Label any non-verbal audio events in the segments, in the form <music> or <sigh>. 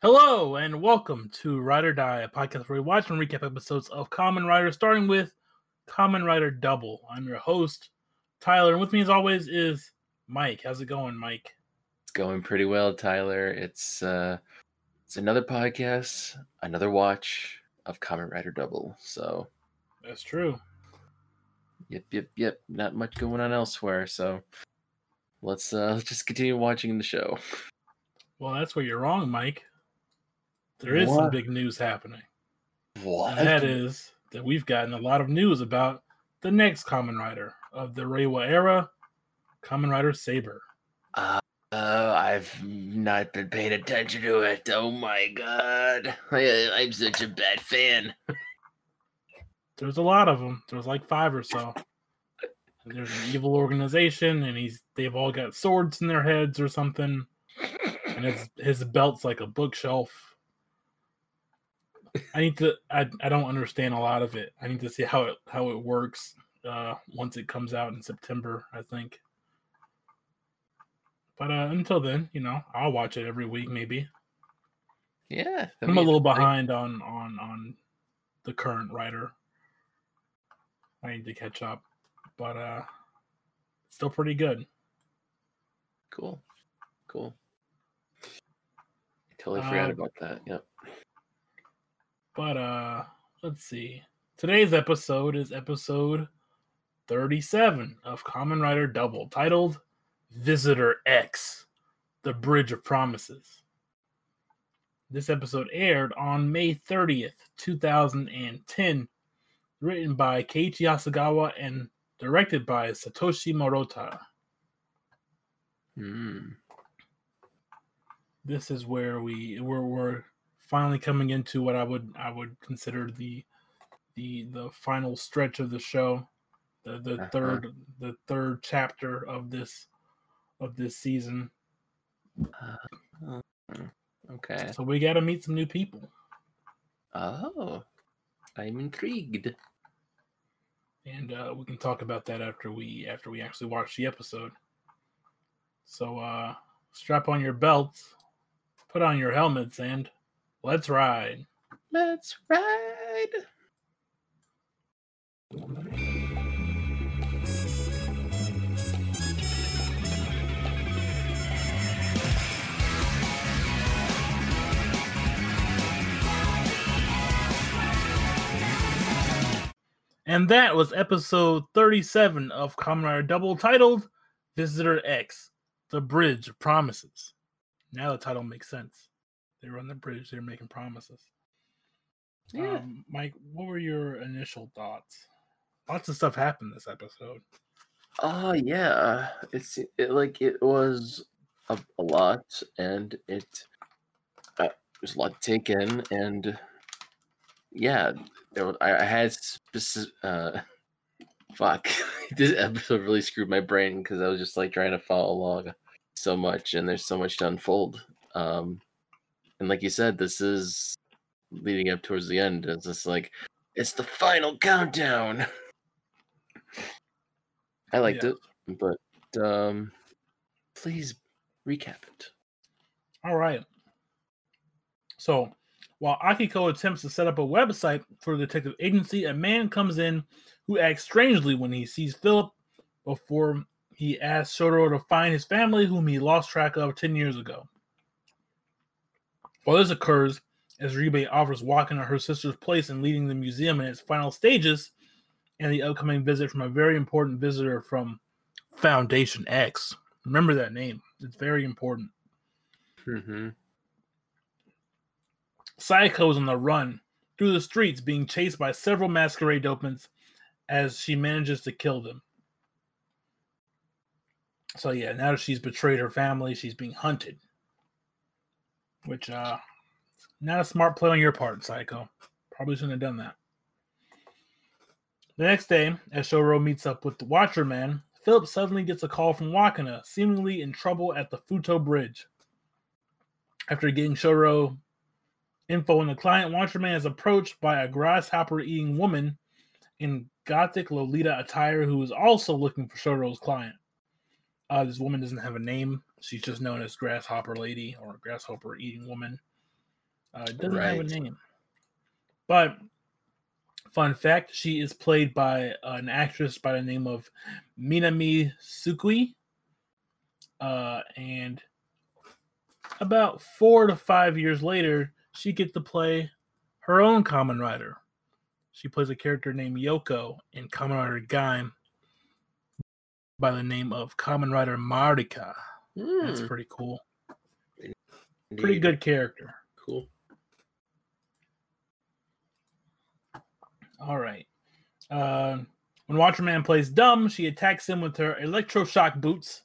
Hello and welcome to Ride or Die, a podcast where we watch and recap episodes of Kamen Rider, starting with Kamen Rider Double. I'm your host, Tyler, and with me as always is Mike. How's it going, Mike? It's going pretty well, Tyler. It's uh it's another podcast, another watch of Kamen Rider Double. So That's true. yep, yep, yep. Not much going on elsewhere. So let's uh <laughs> let's just continue watching the show. Well, that's where you're wrong, Mike. There is some big news happening. What? And that is that we've gotten a lot of news about the next Kamen Rider of the Reiwa era, Kamen Rider Saber. Uh, uh, I've not been paying attention to it. Oh my god. I, I'm such a bad fan. There's a lot of them. There's like five or so. There's an evil organization, and he's they've all got swords in their heads or something, and his his belt's like a bookshelf. I need to. I I don't understand a lot of it. I need to see how it how it works uh, once it comes out in September. I think. But uh, until then, you know, I'll watch it every week. Maybe Yeah. I'm a little behind on on on the current writer. I need to catch up, but uh, still pretty good. Cool. Cool. I totally forgot Uh, about that. Yep. But uh, let's see. Today's episode is episode 37 of Kamen Rider Double, titled Visitor X: The Bridge of Promises. This episode aired on May 30th, 2010, written by Keiichi Hasegawa and directed by Satoshi Morota. Hmm. this is where we we're, we're finally coming into what I would I would consider the the the final stretch of the show, the the Uh-huh. third the third chapter of this of this season. Uh, okay. So we got to meet some new people, Oh, I'm intrigued. and uh, we can talk about that after we after we actually watch the episode. So uh, strap on your belts, put on your helmets, and let's ride. Let's ride. And that was episode 37 of Rider Double titled Visitor X, The Bridge of Promises. Now the title makes sense. They were on the bridge, they were making promises. Yeah. Um, Mike, what were your initial thoughts? Lots of stuff happened this episode. Oh yeah. It's it, like it was a, a lot, and it uh, there's a lot to take in, and yeah, there was, I, I had specific. Uh, <laughs> fuck, <laughs> this episode really screwed my brain because I was just like trying to follow along so much, and there's so much to unfold. Um, and like you said, this is leading up towards the end. It's just like it's the final countdown. <laughs> I liked Yeah. it, but um, please recap it. All right. So, while Akiko attempts to set up a website for the detective agency, a man comes in who acts strangely when he sees Philip before he asks Shotaro to find his family, whom he lost track of 10 years ago. While this occurs, as Ribe offers walking to her sister's place and leading the museum in its final stages, and the upcoming visit from a very important visitor from Foundation X. Remember that name, it's very important. Mm-hmm. Saeko is on the run through the streets, being chased by several masquerade dopants as she manages to kill them. So yeah, now that she's betrayed her family, she's being hunted. Which uh not a smart play on your part, Saeko. Probably shouldn't have done that. The next day, as Shoro meets up with the Watcher Man, Philip suddenly gets a call from Wakana, seemingly in trouble at the Futo Bridge. After getting Shoro info on the client, Watcher Man is approached by a grasshopper eating woman in gothic Lolita attire who is also looking for Shotaro's client. Uh, this woman doesn't have a name. She's just known as Grasshopper Lady or Grasshopper Eating Woman. Uh, it doesn't have a name. But fun fact, she is played by an actress by the name of Minami Tsukui. Uh, and about four to five years later, she gets to play her own Kamen Rider. She plays a character named Yoko in Kamen Rider Gaim by the name of Kamen Rider Marika. That's Hmm, pretty cool. Pretty good character. Cool. All right. Uh, when Watcherman plays dumb, she attacks him with her electroshock boots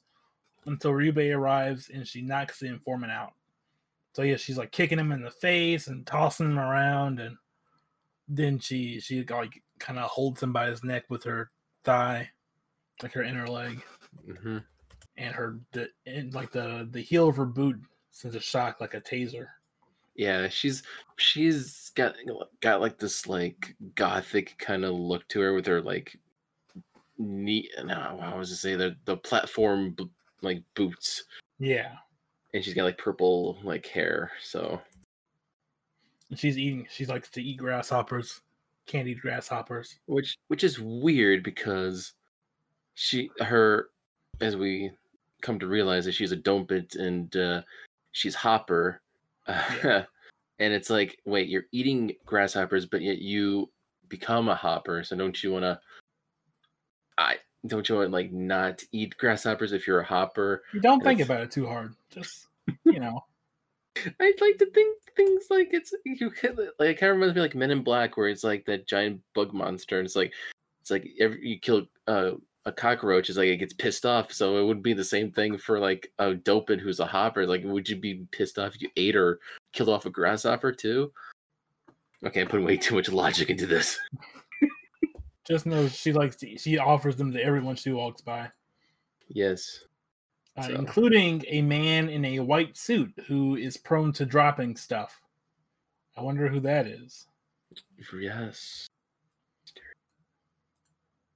until Ryubei arrives and she knocks the informant out. So yeah, she's like kicking him in the face and tossing him around, and then she she like kind of holds him by his neck with her thigh, like her inner leg, hmm and her the and like the the heel of her boot sends a shock like a taser. Yeah, she's she's got got like this like gothic kind of look to her with her like neat. No, how was to say the the platform b- like boots, Yeah, and she's got like purple like hair. So and she's eating. She likes to eat grasshoppers, candied grasshoppers. which which is weird because she her as we come to realize that she's a dopant and uh, she's hopper. <laughs> And it's like wait you're eating grasshoppers but yet you become a hopper. So don't you want to i don't you want to like not eat grasshoppers if you're a hopper? You don't think about it too hard. Just you know, <laughs> i'd like to think things like it's you can like it kind of reminds me like men in black where it's like that giant bug monster and it's like it's like every you kill uh, a cockroach is like it gets pissed off so it would be the same thing for like a dopant who's a hopper like would you be pissed off if you ate or killed off a grasshopper too okay i'm putting way <laughs> too much logic into this just know she likes to. She offers them to everyone she walks by, yes uh, So- including a man in a white suit who is prone to dropping stuff. I wonder who that is. yes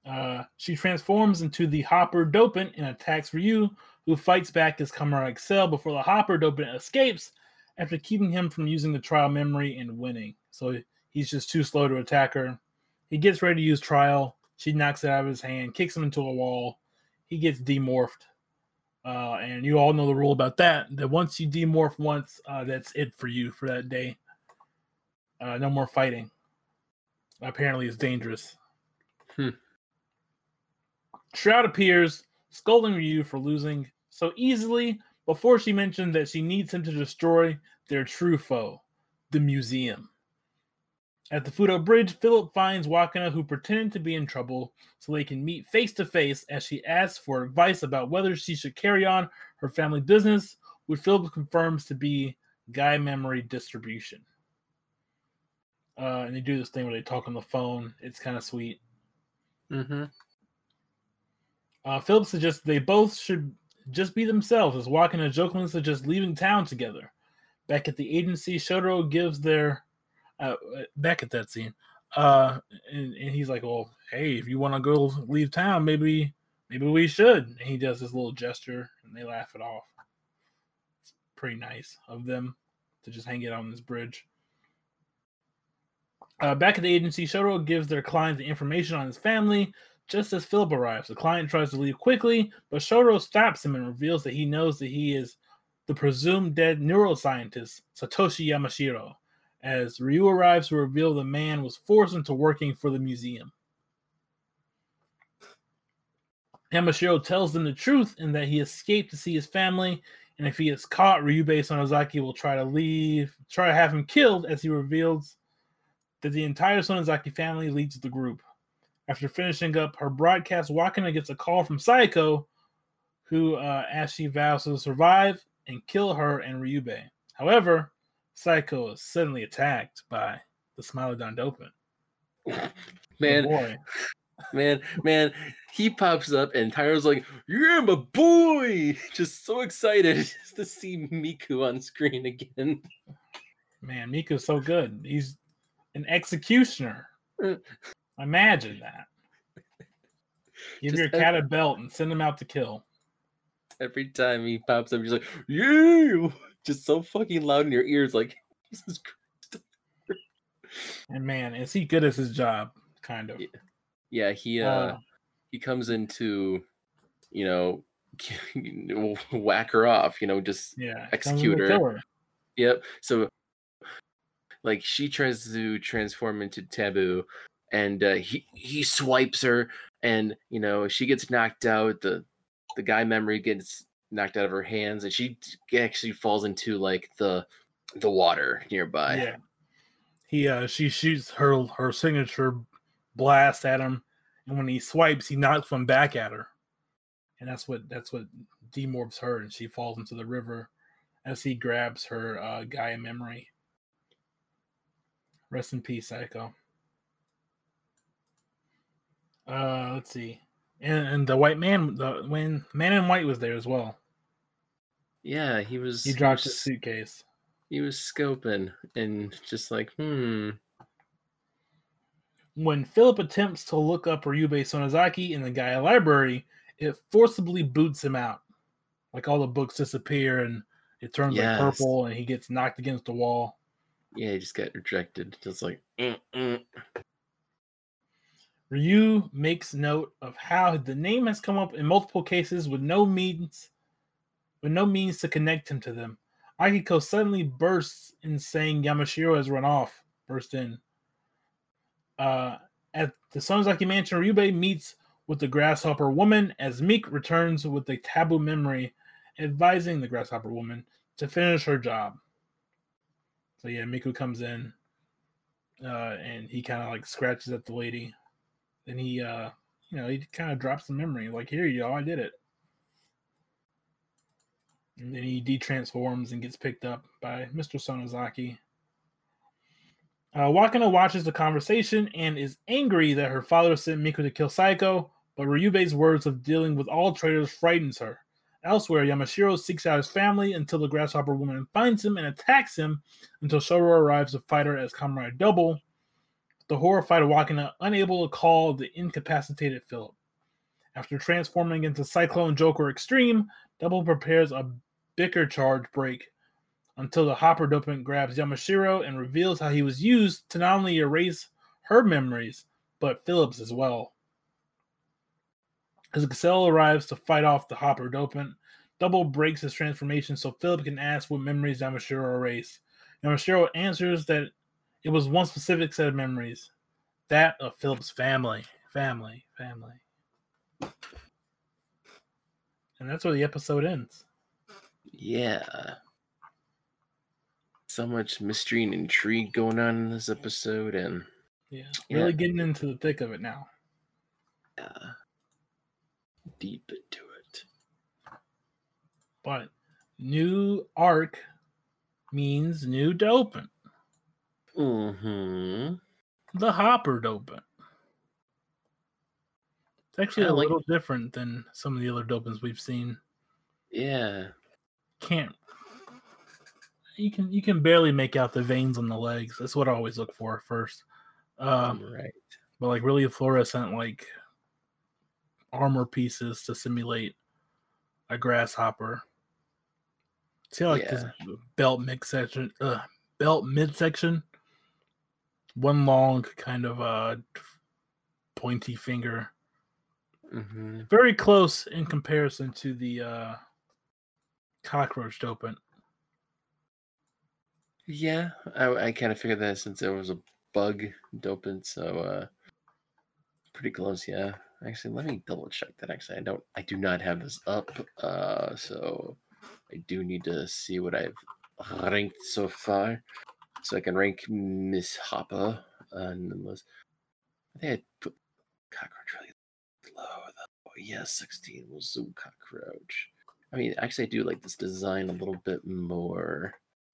Uh, she transforms into the Hopper Dopant and attacks Ryu, who fights back as Kamen Rider Accel before the Hopper Dopant escapes after keeping him from using the trial memory and winning. So he's just too slow to attack her. He gets ready to use trial. She knocks it out of his hand, kicks him into a wall. He gets demorphed. Uh, and you all know the rule about that that once you demorph once, uh, that's it for you for that day. Uh, no more fighting. Apparently, it's dangerous. Shroud appears, scolding Ryu for losing so easily before she mentioned that she needs him to destroy their true foe, the museum. At the Futo Bridge, Philip finds Wakana, who pretended to be in trouble, so they can meet face to face as she asks for advice about whether she should carry on her family business, which Philip confirms to be Gaia Memory Distribution. Uh, and they do this thing where they talk on the phone. It's kind of sweet. mm-hmm Uh, Philip suggests they both should just be themselves, as Wakana jokingly suggests leaving town together. Back at the agency, Shotaro gives their uh, back at that scene, uh, and, and he's like, "Well, hey, if you want to go leave town, maybe maybe we should." And he does this little gesture, and they laugh it off. It's pretty nice of them to just hang it on this bridge. Uh, back at the agency, Shotaro gives their client the information on his family, just as Philip arrives, the client tries to leave quickly, but Shotaro stops him and reveals that he knows that he is the presumed dead neuroscientist, Satoshi Yamashiro. As Ryu arrives to reveal the man was forced into working for the museum. Yamashiro tells them the truth and that he escaped to see his family, and if he is caught, Ryubei Sonozaki will try to leave, try to have him killed, as he reveals that the entire Sonozaki family leads the group. After finishing up her broadcast, Wakana gets a call from Saeko, who, uh, as she vows to survive and kill her and Ryubei. However, Saeko is suddenly attacked by the Smilodon Dopant. Oh, <laughs> man <laughs> man, man, he pops up and Tyro's like, "Yeah, my boy!" <laughs> Just so excited just to see Miku on screen again. Man, Miku's so good. He's an executioner. Imagine that. <laughs> Give Just your cat a belt and send him out to kill. Every time he pops up, he's like, "Yeah!" <laughs> Just so fucking loud in your ears, like <laughs> Jesus And man, is he good at his job? Kind of. Yeah. Yeah, he uh, Uh, he comes into, you know, whack her off. You know, just yeah. execute comes in to her. her. Yep. So, like, she tries to transform into Taboo, and uh, he he swipes her, and you know she gets knocked out. The the Gaia memory gets knocked out of her hands, and she actually falls into like the the water nearby. Yeah. He uh she shoots her her signature blast at him, and when he swipes, he knocks one back at her. And that's what that's what demorphs her, and she falls into the river as he grabs her uh Gaia memory. Rest in peace, Saeko. Uh let's see. And and the white man the when man in white was there as well. Yeah, he was. He dropped his suitcase. He was scoping and just like, hmm. When Philip attempts to look up Ryubei Sonozaki in the Gaia library, it forcibly boots him out. Like all the books disappear and it turns Yes. like purple and he gets knocked against the wall. Yeah, he just got rejected. Just like, mm, mm. Ryu makes note of how the name has come up in multiple cases with no means with no means to connect him to them. Akiko suddenly bursts in saying Yamashiro has run off. Burst in. Uh, at the Sonozaki mansion, Ryubei meets with the grasshopper woman as Meek returns with the taboo memory, advising the grasshopper woman to finish her job. So yeah, Miku comes in, uh, and he kind of like scratches at the lady. Then he, uh, you know, he kind of drops the memory, like, "Here you go, I did it." And then he detransforms and gets picked up by Mr. Sonozaki. Uh, Wakana watches the conversation and is angry that her father sent Miku to kill Saeko, but Ryubei's words of dealing with all traitors frightens her. Elsewhere, Yamashiro seeks out his family until the grasshopper woman finds him and attacks him until Shoro arrives to fight her as Comrade Double. The horrified Wakana unable to call the incapacitated Philip. After transforming into Cyclone Joker Extreme, Double prepares a bicker charge break until the hopper dopant grabs Yamashiro and reveals how he was used to not only erase her memories, but Philip's as well. As Gazelle arrives to fight off the hopper dopant, Double breaks his transformation so Philip can ask what memories Yamashiro erased. Yamashiro answers that it was one specific set of memories that of Philip's family. Family. Family. And that's where the episode ends. Yeah. So much mystery and intrigue going on in this episode, and Yeah. Yeah. Really getting into the thick of it now. uh, deep into it. But new arc means new dopant. Hmm The hopper dopant. It's actually Yeah, a like- little different than some of the other dopants we've seen. Yeah. Can't you can you can barely make out the veins on the legs. That's what I always look for first. Um, right. but like really fluorescent like armor pieces to simulate a grasshopper. See how, like this belt mix section, uh, belt midsection, one long kind of uh pointy finger, hmm very close in comparison to the uh cockroach dopant. Yeah, I, I kind of figured that since there was a bug dopant, so uh, pretty close. Yeah, actually, let me double check that. Actually, I don't, I do not have this up, uh, so I do need to see what I've ranked so far, so I can rank Miss Hopper. And unless I think I put cockroach really low though. Yeah, sixteen was Zoo cockroach. I mean, actually, I do like this design a little bit more.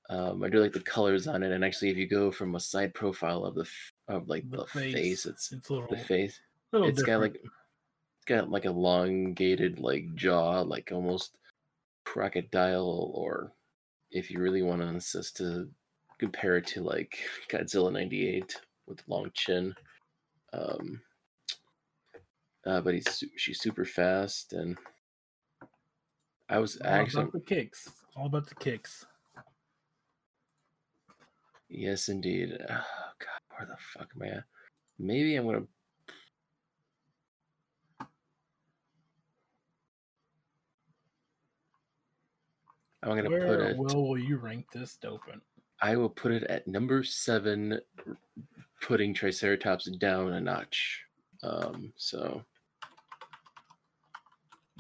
Um, I do like the colors on it, and actually, if you go from a side profile of the f- of like the, face, it's it's a little, the face. It's got like it's got like elongated like jaw, like almost crocodile, or if you really want to insist to compare it to like Godzilla '98 with long chin. Um, uh, but he's she's super fast, and I was all actually about the kicks. All about the kicks. Yes, indeed. Oh, God, where the fuck am I at? Maybe I'm gonna. I'm gonna Where put it. will, will you rank this dopant? I will put it at number seven, putting Triceratops down a notch. Um, so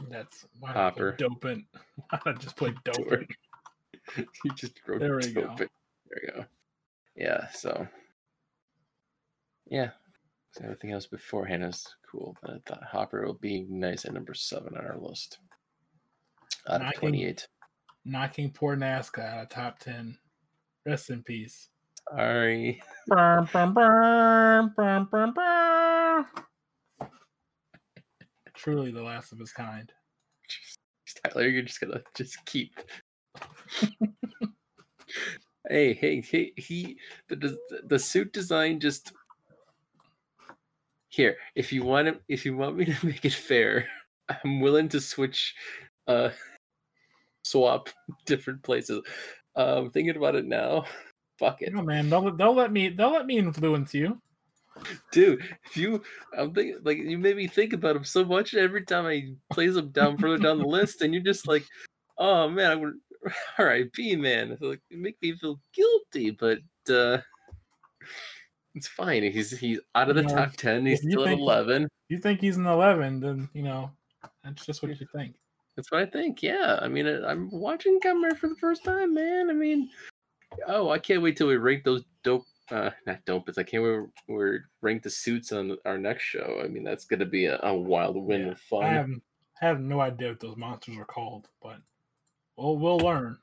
That's why Hopper. I dopant. <laughs> Why not just play <laughs> dopant? <laughs> you just wrote There we go. There we go. Yeah. So yeah. So everything else beforehand is cool, but I thought Hopper will be nice at number seven on our list. Out of Knocking- twenty-eight. Knocking poor Nazca out of top ten. Rest in peace. Sorry. Truly the last of his kind. Tyler, you're just gonna just keep. <laughs> hey, hey, hey! He the the, the suit design just here. If you want to, if you want me to <laughs> make it fair, I'm willing to switch, uh, swap <laughs> different places. Um, thinking about it now, <laughs> fuck it, No man, they'll they'll let me they'll let me influence you. dude. If you, I'm thinking like you made me think about him so much every time I place him down further down the list, and you're just like, oh man, I would. All right, B man, It's like you make me feel guilty, but uh it's fine. He's he's out of the You know, top ten. He's still at eleven. You think he's an eleven, then you know that's just what you think. That's what I think. Yeah, I mean, I- I'm watching Kamen for the first time, man. I mean, oh, I can't wait till we rank those dope. Uh, not dope, but I can't wait. We rank the suits on our next show. I mean, that's gonna be a, a wild win Yeah, of fun. I have have no idea what those monsters are called, but we'll we'll learn.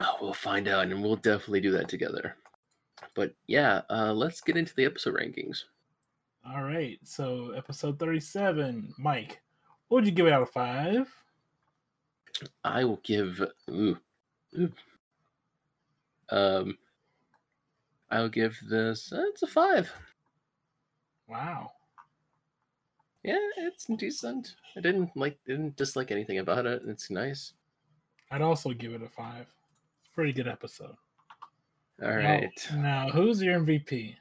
Oh, we'll find out, and we'll definitely do that together. But yeah, uh, let's get into the episode rankings. All right, so episode thirty-seven, Mike. What would you give it out of five? I will give. Ooh, ooh. Um, I'll give this. Uh, it's a five. Wow. Yeah, it's decent. I didn't like, didn't dislike anything about it. It's nice. I'd also give it a five. Pretty good episode. All Now- right, Now, who's your MVP?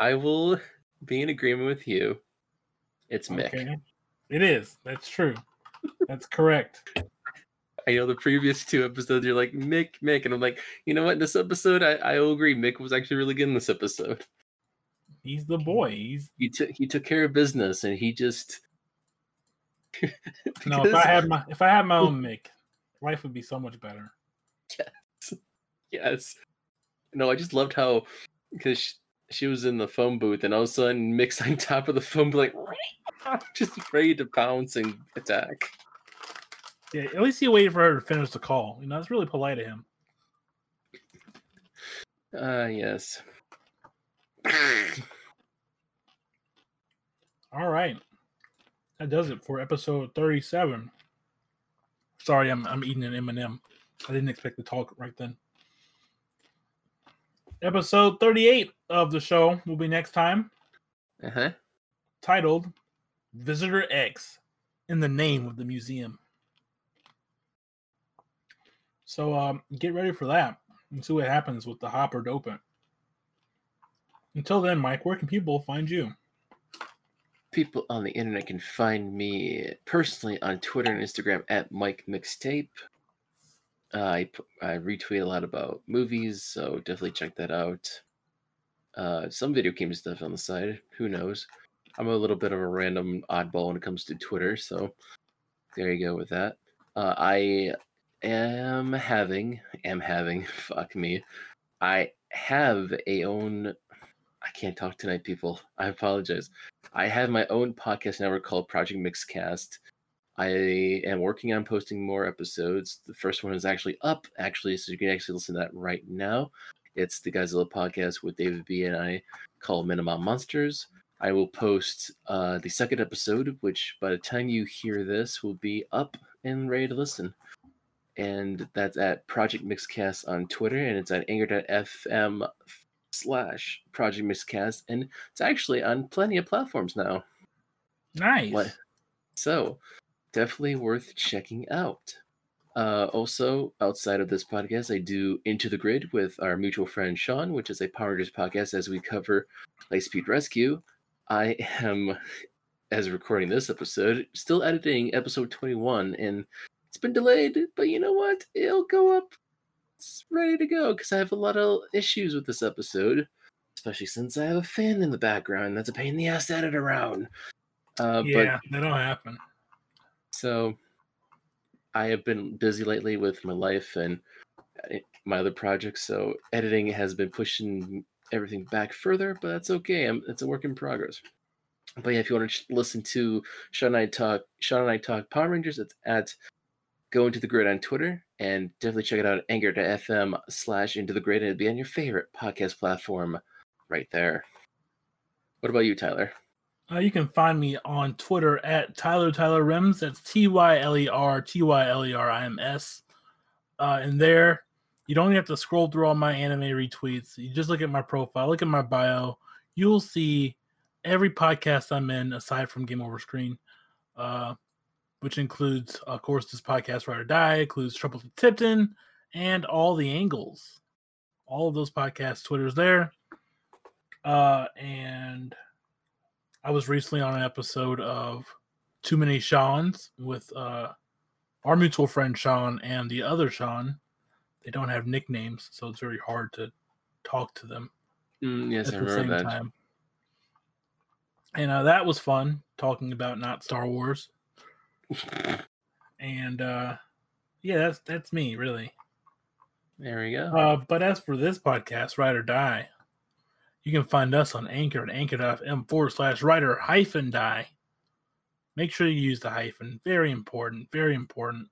I will be in agreement with you. It's Mick. Okay. It is. That's true. That's correct. I know the previous two episodes, you're like Mick, Mick, and I'm like, you know what? This episode, I, I agree. Mick was actually really good in this episode. He's the boy. He's He took he took care of business, and he just. <laughs> no. If I had my if I had my own <laughs> Mick, life would be so much better. yes, yes. no, I just loved how because she, she was in the phone booth, and all of a sudden Mick's <laughs> on top of the phone, like just ready to pounce and attack. Yeah, at least he waited for her to finish the call. You know, that's really polite of him. Ah, yes. All right, that does it for episode thirty-seven. Sorry, I'm I'm eating an M and m I didn't expect to talk right then. Episode thirty-eight of the show will be next time, Uh huh. titled "Visitor X" in the name of the museum. So um, get ready for that and see what happens with the Hopper Dopant. Until then, Mike, where can people find you? People on the internet can find me personally on Twitter and Instagram at Mike Mixtape. Uh, I I retweet a lot about movies, so definitely check that out. Uh, some video game stuff on the side. Who knows? I'm a little bit of a random oddball when it comes to Twitter, so there you go with that. Uh, I am having am having <laughs> fuck me. I have a own. I can't talk tonight, people. I apologize. I have my own podcast network called Project Mixcast. I am working on posting more episodes. The first one is actually up, actually, so you can actually listen to that right now. It's the Godzilla podcast with David B and I called Minimum Monsters. I will post uh, the second episode, which by the time you hear this will be up and ready to listen. And that's at Project Mixcast on Twitter, and it's at anchor.fm slash Project Mixcast, and it's actually on plenty of platforms now. Nice. So, definitely worth checking out. Uh, also, outside of this podcast, I do Into the Grid with our mutual friend Sean, which is a Power Rangers podcast as we cover Lightspeed Rescue. I am, as recording this episode, still editing episode 21, and it's been delayed, but you know what? It'll go up. It's ready to go because I have a lot of issues with this episode, especially since I have a fan in the background. That's a pain in the ass to edit around. Uh, yeah, that'll happen. So I have been busy lately with my life and uh, my other projects, so editing has been pushing everything back further, but that's okay. I'm, it's a work in progress. But yeah, if you want to listen to Sean and I talk, Sean and I talk Power Rangers, it's at Go Into the Grid on Twitter, and definitely check it out at Anchor.fm slash Into the Grid, it'll be on your favorite podcast platform right there. What about you, Tyler? Uh, you can find me on Twitter at Tyler Tyler Rims. That's T Y L E R T Y L E R I M S. Uh, and there, you don't even have to scroll through all my anime retweets. You just look at my profile, look at my bio. You'll see every podcast I'm in aside from Game Over Screen, uh, which includes, of course, this podcast Ride or Die, includes Trouble to Tipton, and all the angles. All of those podcasts, Twitters there. Uh, and I was recently on an episode of Too Many Sean's with uh, our mutual friend Sean and the other Sean. They don't have nicknames, so it's very hard to talk to them. Mm, yes, I remember that. Time. And uh, that was fun talking about not Star Wars. And uh, yeah, that's that's me really. There we go. Uh, but as for this podcast, Ride or Die, you can find us on Anchor at anchor.fm forward slash writer hyphen die. Make sure you use the hyphen. Very important. Very important.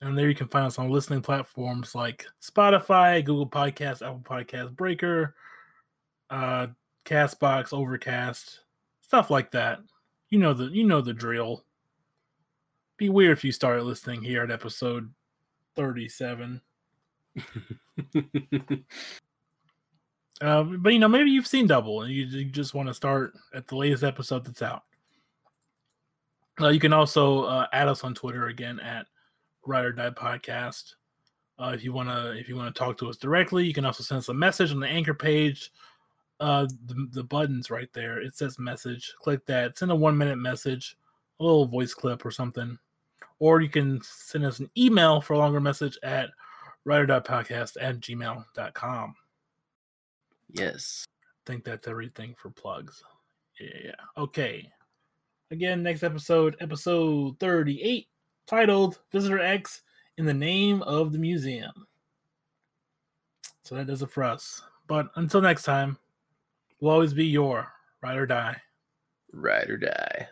And there you can find us on listening platforms like Spotify, Google Podcasts, Apple Podcasts, Breaker, uh, Castbox, Overcast, stuff like that. You know the you know the drill. Be weird if you started listening here at episode 37. <laughs> Uh, but you know, maybe you've seen Double and you, you just want to start at the latest episode that's out. Uh, you can also uh, add us on Twitter again at Ride or Die Podcast. Uh, if you wanna, if you wanna talk to us directly, you can also send us a message on the anchor page. Uh, the, the buttons right there. It says message. Click that. Send a one minute message, a little voice clip or something. Or you can send us an email for a longer message at rider.podcast at gmail.com. Yes. I think that's everything for plugs. Yeah. Okay. Again, next episode, episode 38, titled Visitor X in the Name of the Museum. So that does it for us. But until next time, we'll always be your ride or die. Ride or die.